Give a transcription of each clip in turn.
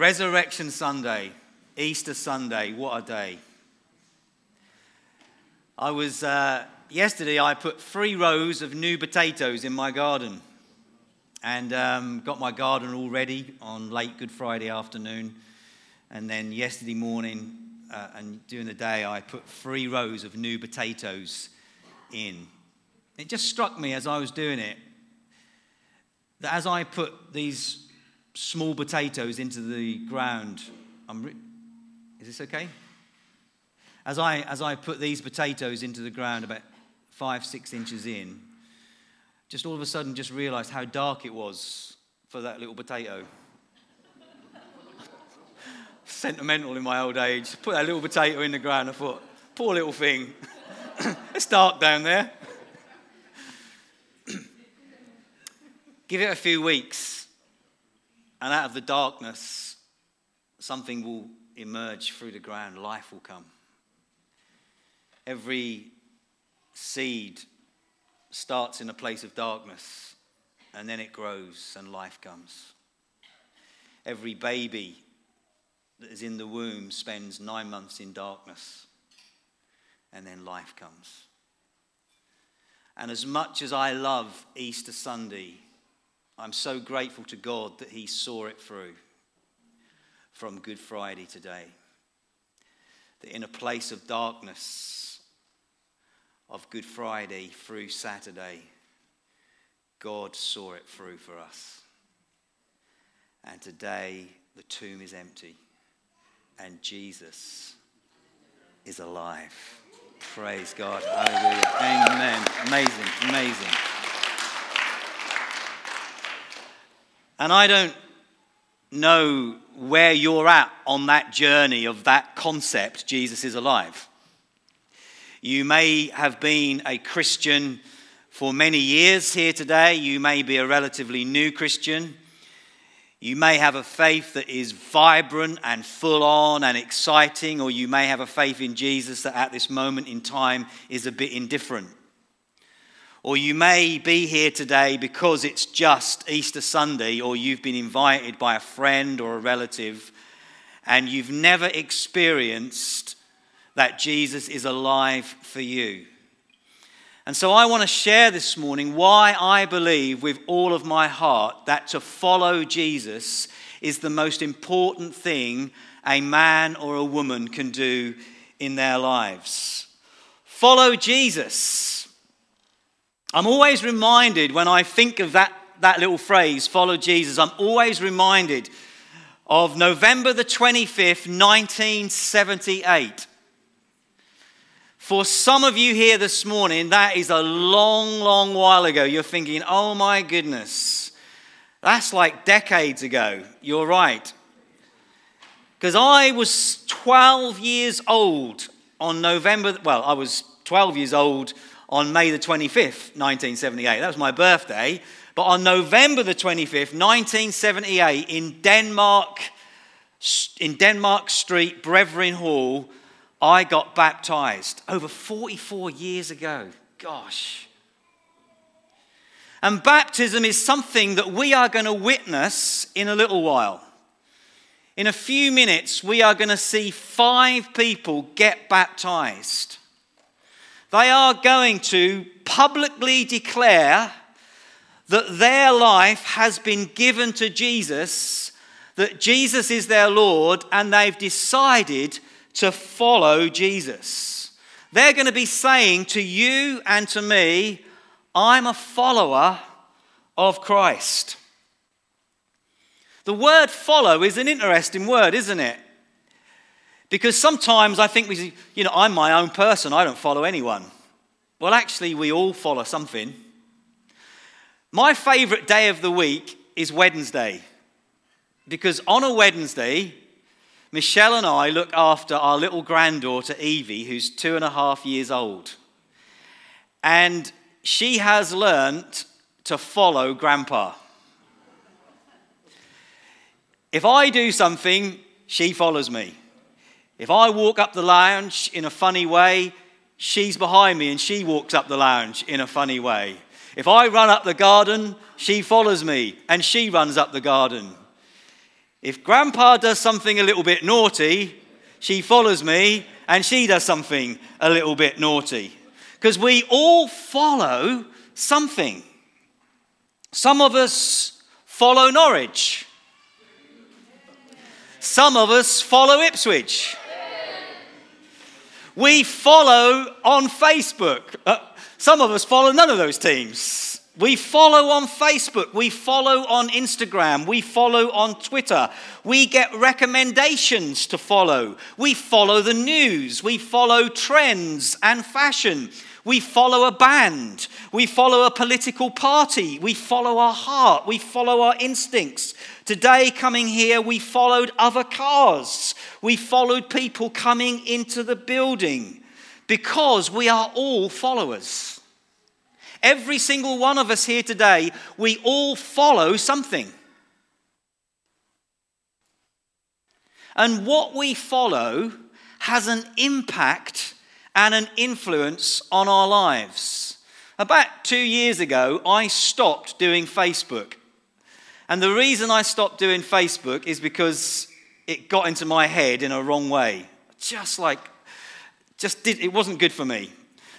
Resurrection Sunday, Easter Sunday, what a day. I was, uh, yesterday, I put three rows of new potatoes in my garden and um, got my garden all ready on late Good Friday afternoon. And then yesterday morning uh, and during the day, I put three rows of new potatoes in. It just struck me as I was doing it that as I put these small potatoes into the ground, re- is this okay? As I, as I put these potatoes into the ground about five, six inches in, just all of a sudden just realized how dark it was for that little potato. Sentimental in my old age. Put that little potato in the ground. I thought, poor little thing. it's dark down there. Give it a few weeks, and out of the darkness, something will emerge through the ground. Life will come. Every seed starts in a place of darkness and then it grows and life comes. Every baby that is in the womb spends nine months in darkness and then life comes. And as much as I love Easter Sunday, I'm so grateful to God that He saw it through from Good Friday today. That in a place of darkness, of Good Friday through Saturday, God saw it through for us. And today, the tomb is empty and Jesus is alive. Praise God. Hallelujah. Amen. Amazing. Amazing. And I don't know where you're at on that journey of that concept, Jesus is alive. You may have been a Christian for many years here today. You may be a relatively new Christian. You may have a faith that is vibrant and full on and exciting, or you may have a faith in Jesus that at this moment in time is a bit indifferent. Or you may be here today because it's just Easter Sunday, or you've been invited by a friend or a relative, and you've never experienced that Jesus is alive for you. And so I want to share this morning why I believe with all of my heart that to follow Jesus is the most important thing a man or a woman can do in their lives. Follow Jesus. I'm always reminded when I think of that, that little phrase, follow Jesus, I'm always reminded of November the 25th, 1978. For some of you here this morning, that is a long, long while ago. You're thinking, oh my goodness, that's like decades ago. You're right. Because I was 12 years old on November, well, I was 12 years old on May the 25th, 1978. That was my birthday. But on November the 25th, 1978, in Denmark, in Denmark Street, Brethren Hall, I got baptized over 44 years ago. Gosh. And baptism is something that we are going to witness in a little while. In a few minutes, we are going to see five people get baptized. They are going to publicly declare that their life has been given to Jesus, that Jesus is their Lord, and they've decided to follow Jesus. They're going to be saying to you and to me, I'm a follower of Christ. The word follow is an interesting word, isn't it? Because sometimes I think we, you know, I'm my own person, I don't follow anyone. Well, actually, we all follow something. My favorite day of the week is Wednesday. Because on a Wednesday, Michelle and I look after our little granddaughter Evie, who's two and a half years old. And she has learnt to follow Grandpa. If I do something, she follows me. If I walk up the lounge in a funny way, she's behind me and she walks up the lounge in a funny way. If I run up the garden, she follows me and she runs up the garden. If grandpa does something a little bit naughty, she follows me and she does something a little bit naughty. Because we all follow something. Some of us follow Norwich. Some of us follow Ipswich. We follow on Facebook. Uh, some of us follow none of those teams. We follow on Facebook. We follow on Instagram. We follow on Twitter. We get recommendations to follow. We follow the news. We follow trends and fashion. We follow a band. We follow a political party. We follow our heart. We follow our instincts. Today, coming here, we followed other cars. We followed people coming into the building because we are all followers. Every single one of us here today, we all follow something. And what we follow has an impact and an influence on our lives. About two years ago, I stopped doing Facebook. And the reason I stopped doing Facebook is because it got into my head in a wrong way. Just like, just did, it wasn't good for me.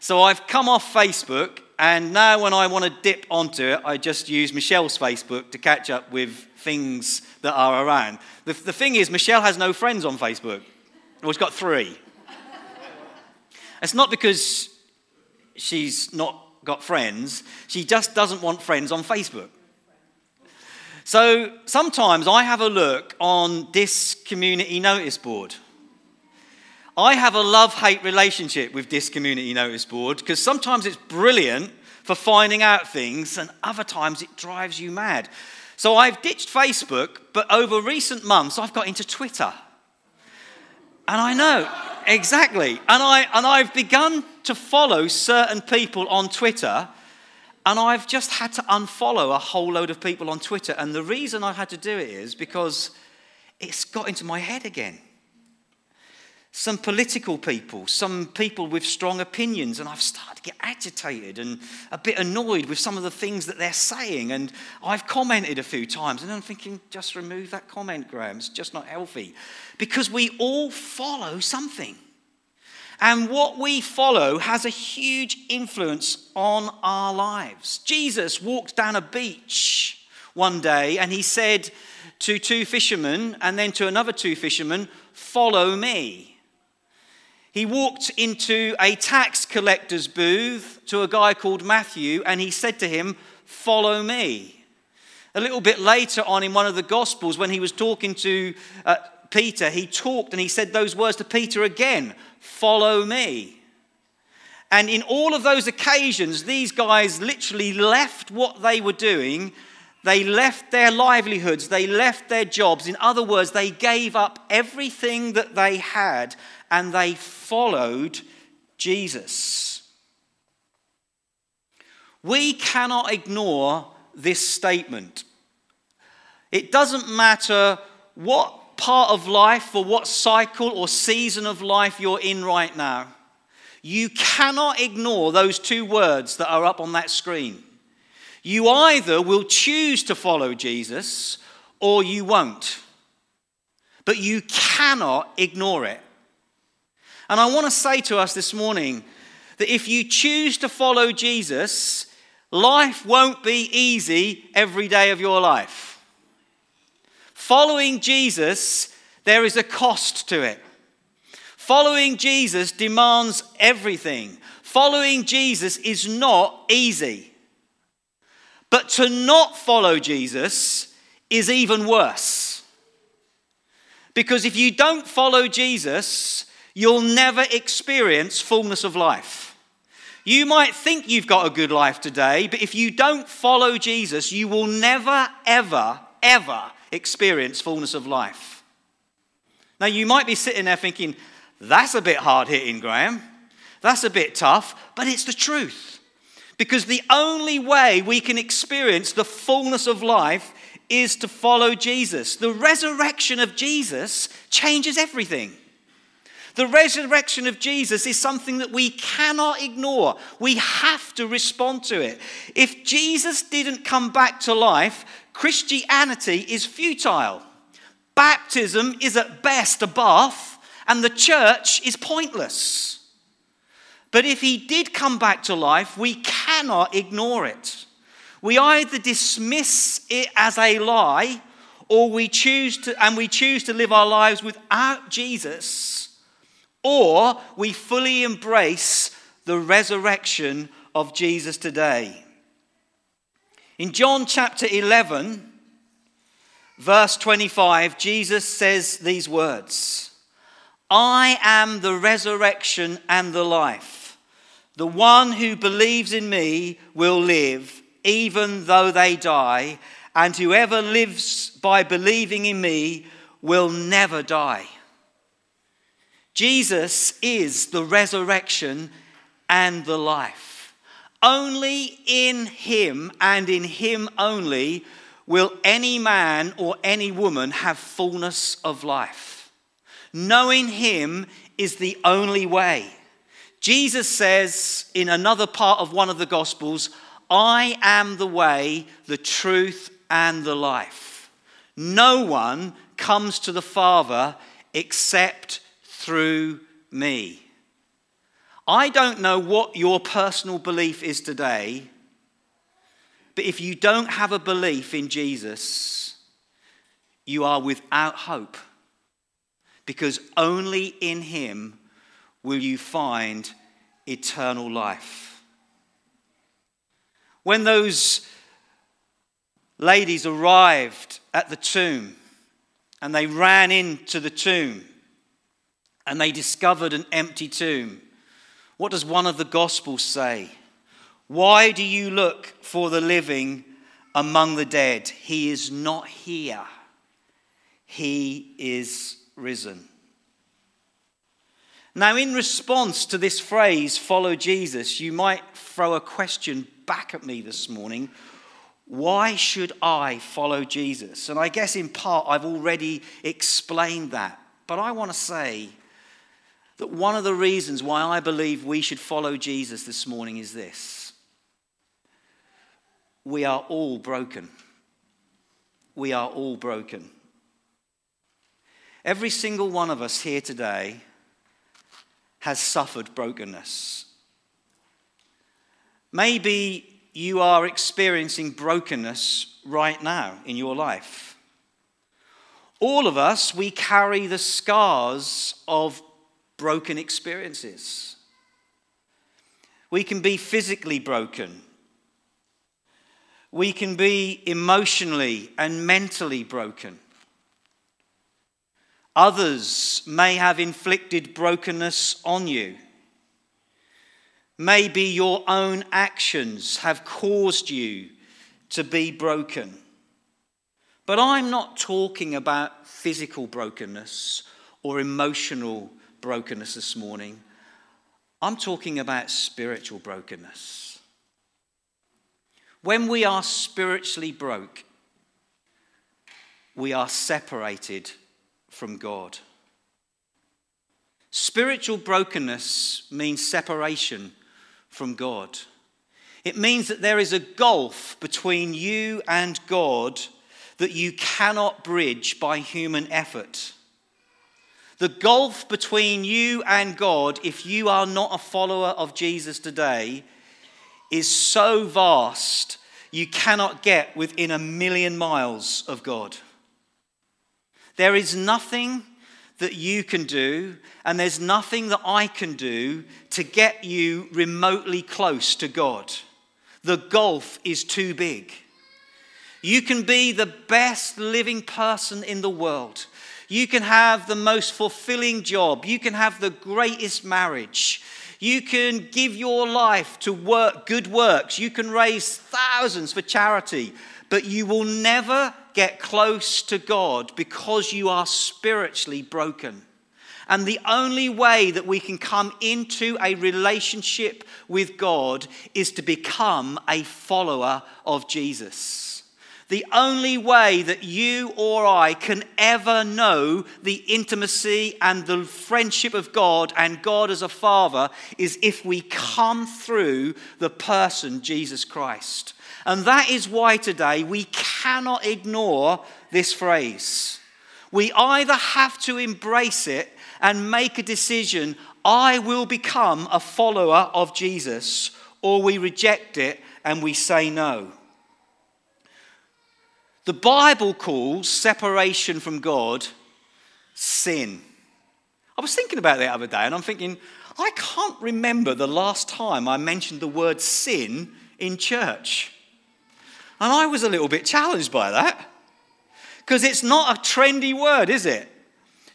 So I've come off Facebook, and now when I want to dip onto it, I just use Michelle's Facebook to catch up with things that are around. The, the thing is, Michelle has no friends on Facebook. Well, she's got three. It's not because she's not got friends, she just doesn't want friends on Facebook. So sometimes I have a look on this community notice board. I have a love hate relationship with this community notice board because sometimes it's brilliant for finding out things, and other times it drives you mad. So I've ditched Facebook, but over recent months I've got into Twitter. And I know, exactly. And, I, and I've begun to follow certain people on Twitter, and I've just had to unfollow a whole load of people on Twitter. And the reason I had to do it is because it's got into my head again some political people, some people with strong opinions, and I've started to get agitated and a bit annoyed with some of the things that they're saying. And I've commented a few times, and I'm thinking, just remove that comment, Graham. It's just not healthy. Because we all follow something. And what we follow has a huge influence on our lives. Jesus walked down a beach one day and he said to two fishermen and then to another two fishermen, Follow me he walked into a tax collector's booth to a guy called Matthew and he said to him, Follow me. A little bit later on in one of the Gospels, when he was talking to uh, Peter, he talked and he said those words to Peter again Follow me. And in all of those occasions, these guys literally left what they were doing. They left their livelihoods. They left their jobs. In other words, they gave up everything that they had and they followed Jesus. We cannot ignore this statement. It doesn't matter what part of life or what cycle or season of life you're in right now. You cannot ignore those two words that are up on that screen. You either will choose to follow Jesus or you won't. But you cannot ignore it. And I want to say to us this morning that if you choose to follow Jesus, life won't be easy every day of your life. Following Jesus, there is a cost to it. Following Jesus demands everything. Following Jesus is not easy. But to not follow Jesus is even worse. Because if you don't follow Jesus, you'll never experience fullness of life. You might think you've got a good life today, but if you don't follow Jesus, you will never, ever, ever experience fullness of life. Now, you might be sitting there thinking, that's a bit hard hitting, Graham. That's a bit tough, but it's the truth. Because the only way we can experience the fullness of life is to follow Jesus. The resurrection of Jesus changes everything. The resurrection of Jesus is something that we cannot ignore. We have to respond to it. If Jesus didn't come back to life, Christianity is futile. Baptism is at best a bath, and the church is pointless. But if he did come back to life, we cannot ignore it. We either dismiss it as a lie or we choose to and we choose to live our lives without Jesus or we fully embrace the resurrection of Jesus today. In John chapter 11 verse 25 Jesus says these words I am the resurrection and the life the one who believes in me will live even though they die, and whoever lives by believing in me will never die. Jesus is the resurrection and the life. Only in him and in him only will any man or any woman have fullness of life. Knowing him is the only way. Jesus says in another part of one of the Gospels, I am the way, the truth, and the life. No one comes to the Father except through me. I don't know what your personal belief is today, but if you don't have a belief in Jesus, you are without hope because only in Him will you find eternal life. When those ladies arrived at the tomb and they ran into the tomb and they discovered an empty tomb, what does one of the Gospels say? Why do you look for the living among the dead? He is not here, he is risen. Now, in response to this phrase, follow Jesus, you might throw a question back at me this morning why should I follow Jesus? And I guess in part I've already explained that. But I want to say that one of the reasons why I believe we should follow Jesus this morning is this we are all broken. We are all broken. Every single one of us here today has suffered brokenness. Maybe you are experiencing brokenness right now in your life. All of us, we carry the scars of broken experiences. We can be physically broken. We can be emotionally and mentally broken. Others may have inflicted brokenness on you. Maybe your own actions have caused you to be broken. But I'm not talking about physical brokenness or emotional brokenness this morning. I'm talking about spiritual brokenness. When we are spiritually broke, we are separated from God. Spiritual brokenness means separation from God. It means that there is a gulf between you and God that you cannot bridge by human effort. The gulf between you and God, if you are not a follower of Jesus today, is so vast you cannot get within a million miles of God. There is nothing that you can do, and there's nothing that I can do to get you remotely close to God. The gulf is too big. You can be the best living person in the world. You can have the most fulfilling job. You can have the greatest marriage. You can give your life to work, good works. You can raise thousands for charity, but you will never get close to God because you are spiritually broken. And the only way that we can come into a relationship with God is to become a follower of Jesus. The only way that you or I can ever know the intimacy and the friendship of God and God as a Father is if we come through the person Jesus Christ. And that is why today we cannot ignore this phrase. We either have to embrace it and make a decision, I will become a follower of Jesus, or we reject it and we say no. The Bible calls separation from God sin. I was thinking about that the other day and I'm thinking, I can't remember the last time I mentioned the word sin in church. And I was a little bit challenged by that. Because it's not a trendy word, is it?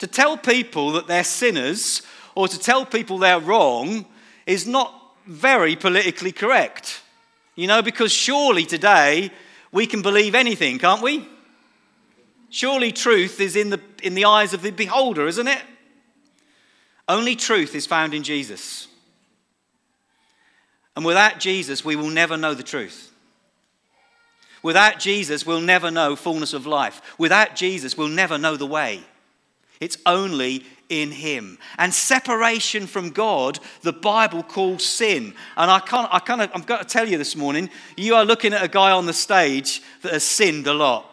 To tell people that they're sinners or to tell people they're wrong is not very politically correct. You know, because surely today we can believe anything, can't we? Surely truth is in the, in the eyes of the beholder, isn't it? Only truth is found in Jesus. And without Jesus, we will never know the truth. Without Jesus, we'll never know fullness of life. Without Jesus, we'll never know the way. It's only in him. And separation from God, the Bible calls sin. And I can't, I kind of, I've got to tell you this morning, you are looking at a guy on the stage that has sinned a lot.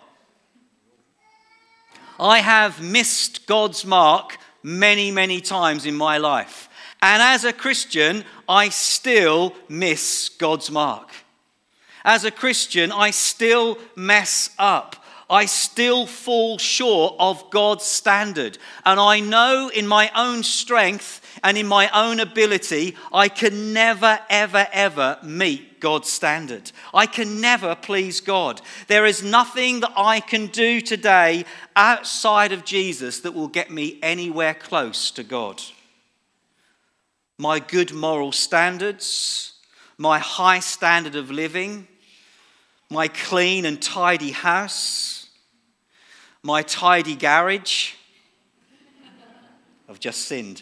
I have missed God's mark many, many times in my life. And as a Christian, I still miss God's mark. As a Christian, I still mess up. I still fall short of God's standard. And I know in my own strength and in my own ability, I can never, ever, ever meet God's standard. I can never please God. There is nothing that I can do today outside of Jesus that will get me anywhere close to God. My good moral standards, my high standard of living, my clean and tidy house, my tidy garage. I've just sinned.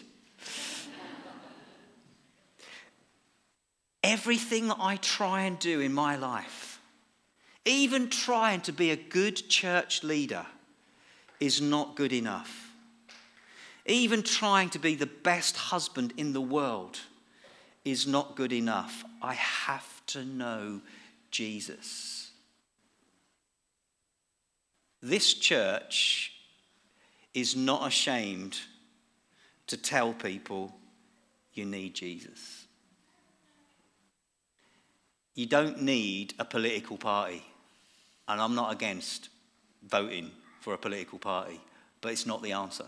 Everything I try and do in my life, even trying to be a good church leader, is not good enough. Even trying to be the best husband in the world is not good enough. I have to know Jesus. This church is not ashamed to tell people you need Jesus. You don't need a political party, and I'm not against voting for a political party, but it's not the answer.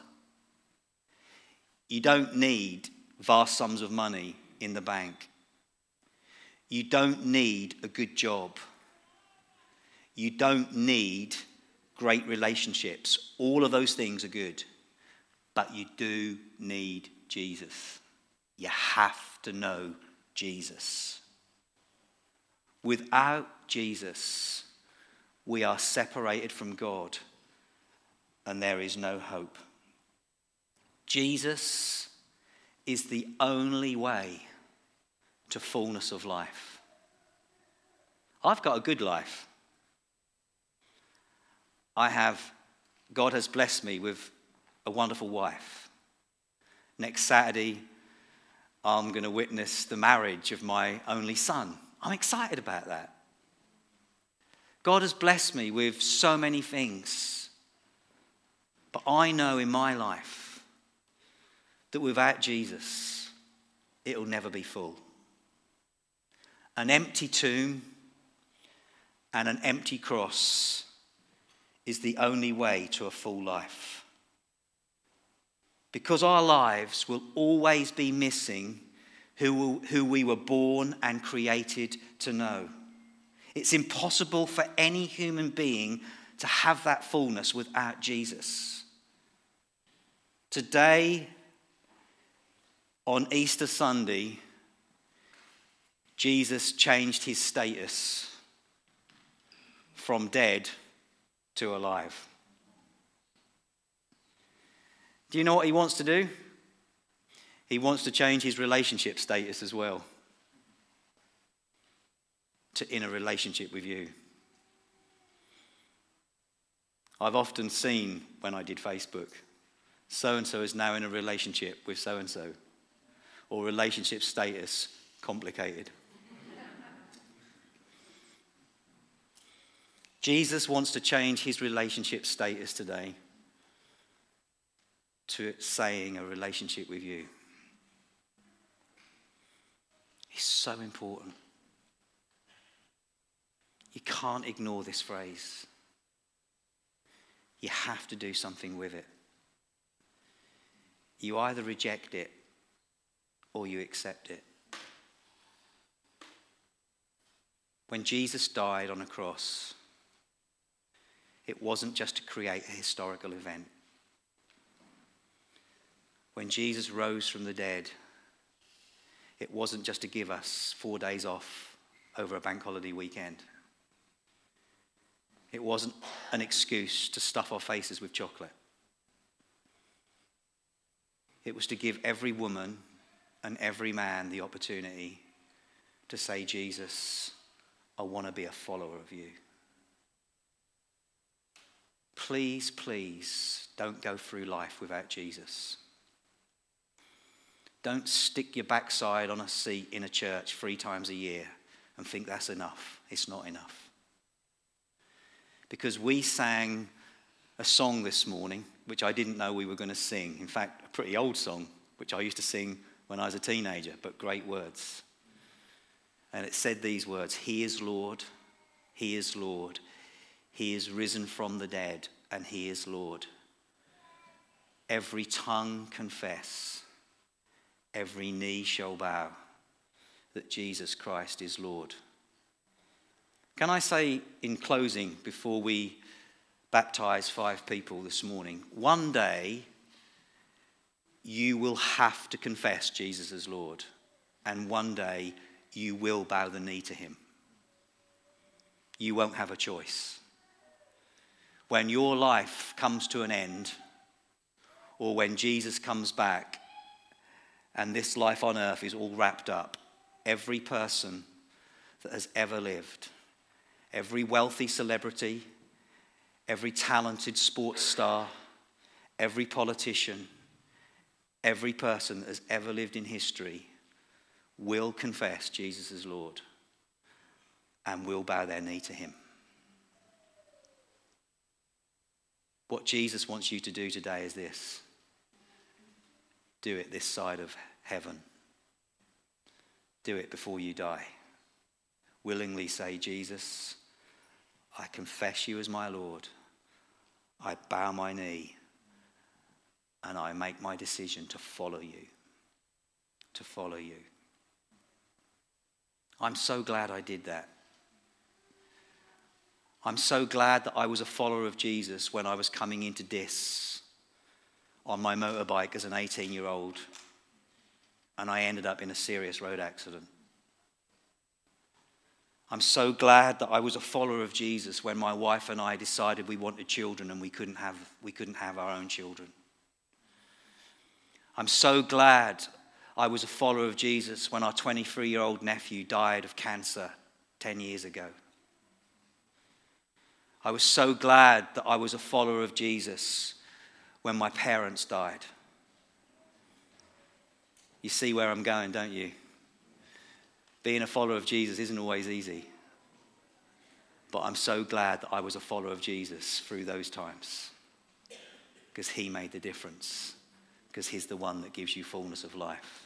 You don't need vast sums of money in the bank. You don't need a good job. You don't need great relationships. All of those things are good. But you do need Jesus. You have to know Jesus. Without Jesus, we are separated from God and there is no hope. Jesus is the only way to fullness of life. I've got a good life. I have, God has blessed me with a wonderful wife. Next Saturday, I'm going to witness the marriage of my only son. I'm excited about that. God has blessed me with so many things. But I know in my life that without Jesus, it'll never be full. An empty tomb and an empty cross is the only way to a full life. Because our lives will always be missing who, we were born and created to know. It's impossible for any human being to have that fullness without Jesus. Today, on Easter Sunday, Jesus changed his status from dead to alive. Do you know what he wants to do? He wants to change his relationship status as well to in a relationship with you. I've often seen when I did Facebook, so and so is now in a relationship with so and so, or relationship status complicated. Jesus wants to change his relationship status today. to saying a relationship with you. It's so important. You can't ignore this phrase. You have to do something with it. You either reject it or you accept it. When Jesus died on a cross, it wasn't just to create a historical event. When Jesus rose from the dead, it wasn't just to give us four days off over a bank holiday weekend. It wasn't an excuse to stuff our faces with chocolate. It was to give every woman and every man the opportunity to say, Jesus, I want to be a follower of you. Please, please don't go through life without Jesus. Don't stick your backside on a seat in a church three times a year and think that's enough. It's not enough. Because we sang a song this morning, which I didn't know we were going to sing. In fact, a pretty old song, which I used to sing when I was a teenager, but great words. And it said these words He is Lord, He is Lord, He is risen from the dead, and He is Lord. Every tongue confess every knee shall bow that Jesus Christ is Lord. Can I say in closing, before we baptize five people this morning, one day you will have to confess Jesus as Lord, and one day you will bow the knee to him. You won't have a choice. When your life comes to an end, or when Jesus comes back and this life on earth is all wrapped up. Every person that has ever lived, every wealthy celebrity, every talented sports star, every politician, every person that has ever lived in history will confess Jesus as Lord and will bow their knee to him. What Jesus wants you to do today is this do it this side of heaven. Do it before you die. Willingly say, Jesus, I confess you as my Lord. I bow my knee and I make my decision to follow you. To follow you. I'm so glad I did that. I'm so glad that I was a follower of Jesus when I was coming into this on my motorbike as an 18 year old, and I ended up in a serious road accident. I'm so glad that I was a follower of Jesus when my wife and I decided we wanted children and we couldn't have, we couldn't have our own children. I'm so glad I was a follower of Jesus when our 23 year old nephew died of cancer 10 years ago. I was so glad that I was a follower of Jesus when my parents died. You see where I'm going, don't you? Being a follower of Jesus isn't always easy. But I'm so glad that I was a follower of Jesus through those times because he made the difference, because he's the one that gives you fullness of life.